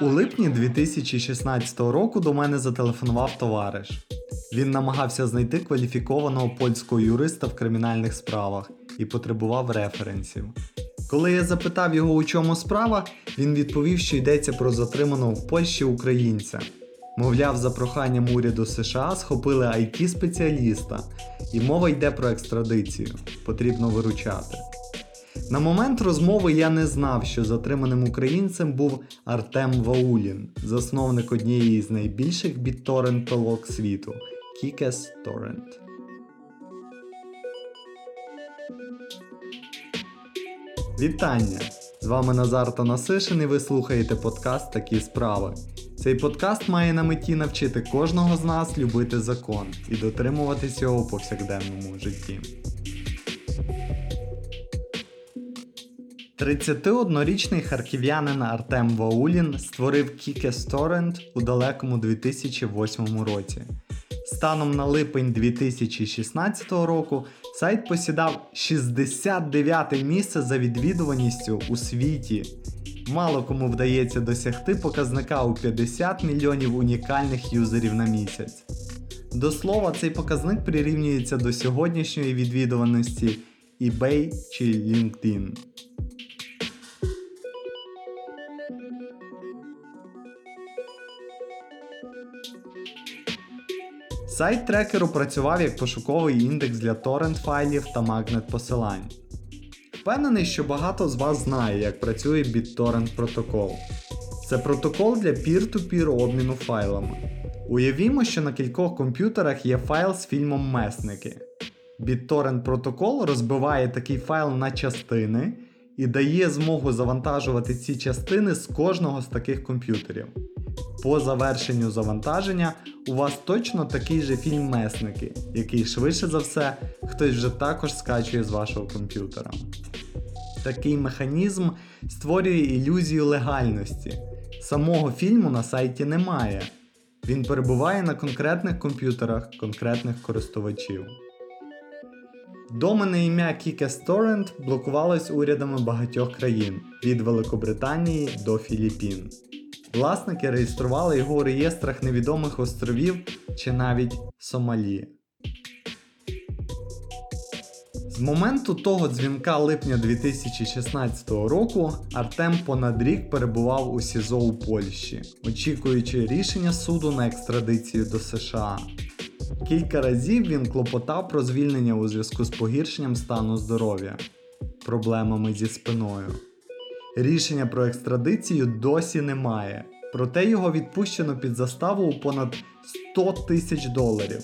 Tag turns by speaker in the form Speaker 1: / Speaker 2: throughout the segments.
Speaker 1: У липні 2016 року до мене зателефонував товариш. Він намагався знайти кваліфікованого польського юриста в кримінальних справах і потребував референсів. Коли я запитав його, у чому справа, він відповів, що йдеться про затриманого в Польщі українця. Мовляв, за проханням уряду США схопили it спеціаліста, і мова йде про екстрадицію. Потрібно виручати. На момент розмови я не знав, що затриманим українцем був Артем Ваулін, засновник однієї з найбільших бітторрентолог світу Kikes Torrent. Вітання! З вами Назар Танасишин і ви слухаєте подкаст Такі справи. Цей подкаст має на меті навчити кожного з нас любити закон і дотримуватись його у повсякденному житті. 31-річний харків'янин Артем Ваулін створив Kikes Torrent у далекому 2008 році. Станом на липень 2016 року сайт посідав 69 місце за відвідуваністю у світі. Мало кому вдається досягти показника у 50 мільйонів унікальних юзерів на місяць. До слова, цей показник прирівнюється до сьогоднішньої відвідуваності eBay чи LinkedIn. Сайт трекеру працював як пошуковий індекс для торрент файлів та магнет посилань. Впевнений, що багато з вас знає, як працює BitTorrent протокол. Це протокол для peer-to-peer обміну файлами. Уявімо, що на кількох комп'ютерах є файл з фільмом Месники. BitTorrent протокол розбиває такий файл на частини і дає змогу завантажувати ці частини з кожного з таких комп'ютерів. По завершенню завантаження у вас точно такий же фільм Месники, який швидше за все хтось вже також скачує з вашого комп'ютера. Такий механізм створює ілюзію легальності. Самого фільму на сайті немає. Він перебуває на конкретних комп'ютерах конкретних користувачів. Домене ім'я Kikes Torrent блокувалось урядами багатьох країн від Великобританії до Філіппін. Власники реєстрували його у реєстрах невідомих островів чи навіть Сомалі. З моменту того дзвінка липня 2016 року Артем понад рік перебував у СІЗО у Польщі, очікуючи рішення суду на екстрадицію до США. Кілька разів він клопотав про звільнення у зв'язку з погіршенням стану здоров'я, проблемами зі спиною. Рішення про екстрадицію досі немає, проте його відпущено під заставу у понад 100 тисяч доларів.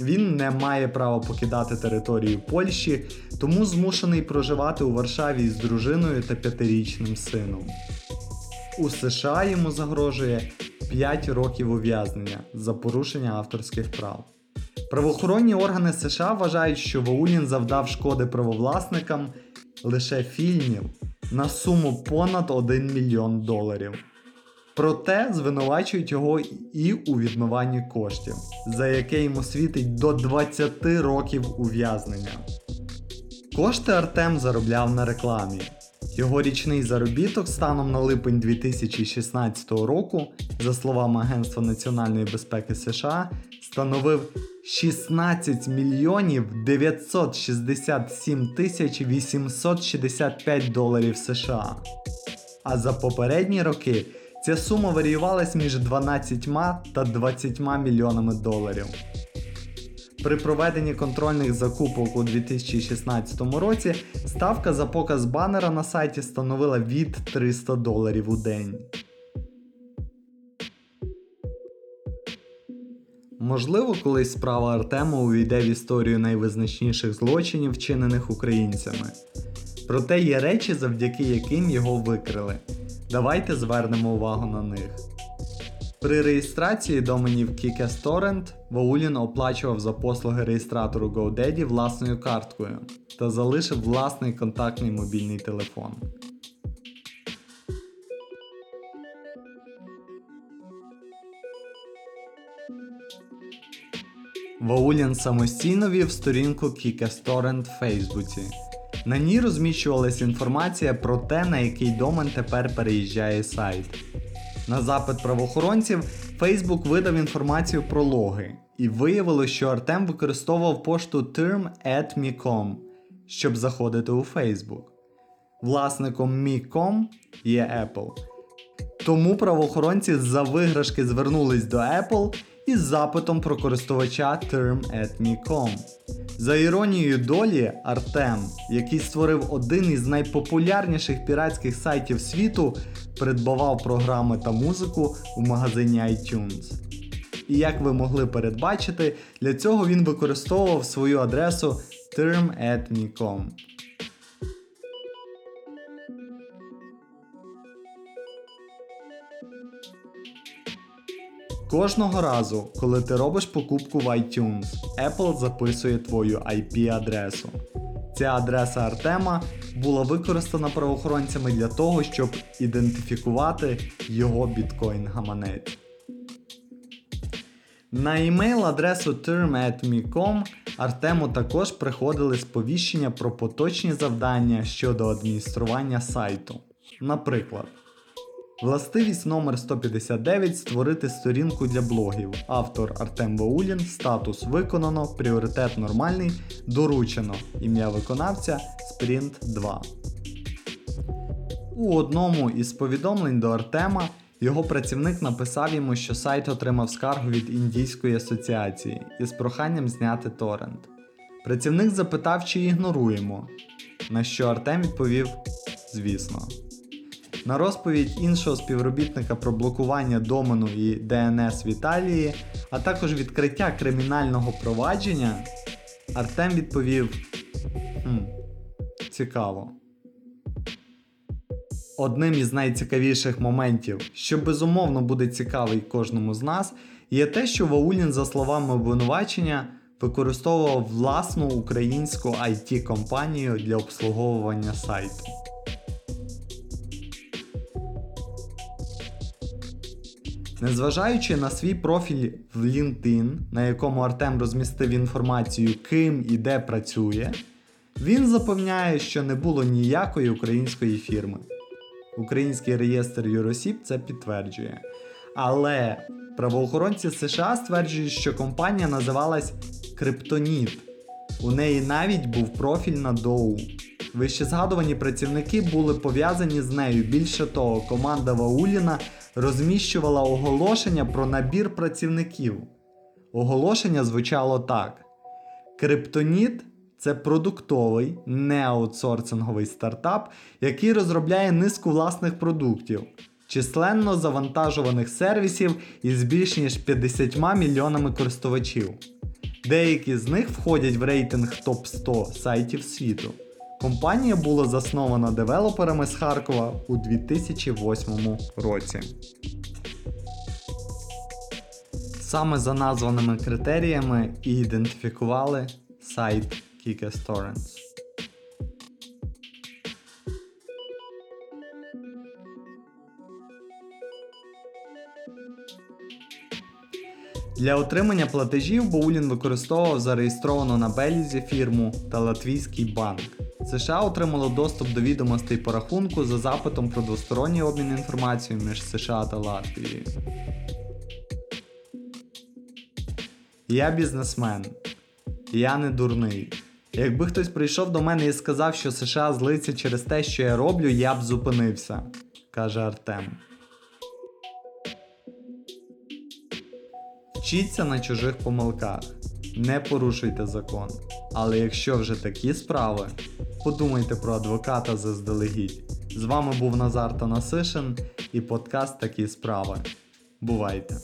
Speaker 1: Він не має права покидати територію Польщі, тому змушений проживати у Варшаві з дружиною та п'ятирічним сином. У США йому загрожує 5 років ув'язнення за порушення авторських прав. Правоохоронні органи США вважають, що Ваулін завдав шкоди правовласникам лише фільмів на суму понад 1 мільйон доларів. Проте звинувачують його і у відмиванні коштів, за яке йому світить до 20 років ув'язнення. Кошти Артем заробляв на рекламі. Його річний заробіток станом на липень 2016 року, за словами Агентства національної безпеки США, становив 16 мільйонів 967 тисяч 865 доларів США. А за попередні роки ця сума варіювалась між 12 та 20 мільйонами доларів. При проведенні контрольних закупок у 2016 році ставка за показ банера на сайті становила від 300 доларів у день. Можливо, колись справа Артема увійде в історію найвизначніших злочинів, вчинених українцями. Проте є речі, завдяки яким його викрили. Давайте звернемо увагу на них. При реєстрації доменів Kikes Torrent Ваулін оплачував за послуги реєстратору GoDaddy власною карткою та залишив власний контактний мобільний телефон. Ваулін самостійно вів сторінку Torrent в Фейсбуці. На ній розміщувалася інформація про те, на який домен тепер переїжджає сайт. На запит правоохоронців Facebook видав інформацію про логи, і виявилось, що Артем використовував пошту term.me.com, щоб заходити у Facebook. Власником Me.com є Apple. Тому правоохоронці за виграшки звернулись до Apple із запитом про користувача term.me.com. За іронією долі, Артем, який створив один із найпопулярніших піратських сайтів світу, придбавав програми та музику у магазині iTunes. І як ви могли передбачити, для цього він використовував свою адресу term.me.com. Кожного разу, коли ти робиш покупку в iTunes, Apple записує твою IP-адресу. Ця адреса Артема була використана правоохоронцями для того, щоб ідентифікувати його біткоін-гаманець. На імейл адресу term.me.com Артему також приходили сповіщення про поточні завдання щодо адміністрування сайту. Наприклад, Властивість номер 159 створити сторінку для блогів. Автор Артем Ваулін, статус виконано, пріоритет нормальний, доручено. Ім'я виконавця Sprint 2. У одному із повідомлень до Артема його працівник написав йому, що сайт отримав скаргу від Індійської асоціації із проханням зняти торрент. Працівник запитав, чи ігноруємо. На що Артем відповів: звісно. На розповідь іншого співробітника про блокування домену і ДНС в Італії, а також відкриття кримінального провадження, Артем відповів: хм, цікаво. Одним із найцікавіших моментів, що безумовно буде цікавий кожному з нас, є те, що Ваулін, за словами обвинувачення, використовував власну українську it компанію для обслуговування сайту. Незважаючи на свій профіль в LinkedIn, на якому Артем розмістив інформацію, ким і де працює, він запевняє, що не було ніякої української фірми. Український реєстр юросіб це підтверджує. Але правоохоронці США стверджують, що компанія називалась Криптоніт. У неї навіть був профіль на Доу. Вище згадувані працівники були пов'язані з нею. Більше того, команда Вауліна розміщувала оголошення про набір працівників. Оголошення звучало так: Криптоніт це продуктовий, неаутсорсинговий стартап, який розробляє низку власних продуктів, численно завантажуваних сервісів із більш ніж 50 мільйонами користувачів. Деякі з них входять в рейтинг топ 100 сайтів світу. Компанія була заснована девелоперами з Харкова у 2008 році. Саме за названими критеріями і ідентифікували сайт Kikestorrents. Для отримання платежів Боулін використовував зареєстровану на Белізі фірму та Латвійський банк. США отримало доступ до відомостей по рахунку за запитом про двосторонній обмін інформацією між США та Латвією. Я бізнесмен. Я не дурний. Якби хтось прийшов до мене і сказав, що США злиться через те, що я роблю, я б зупинився, каже Артем. Вчіться на чужих помилках, не порушуйте закон. Але якщо вже такі справи, подумайте про адвоката заздалегідь. З вами був Назар Танасишин і подкаст Такі справи. Бувайте!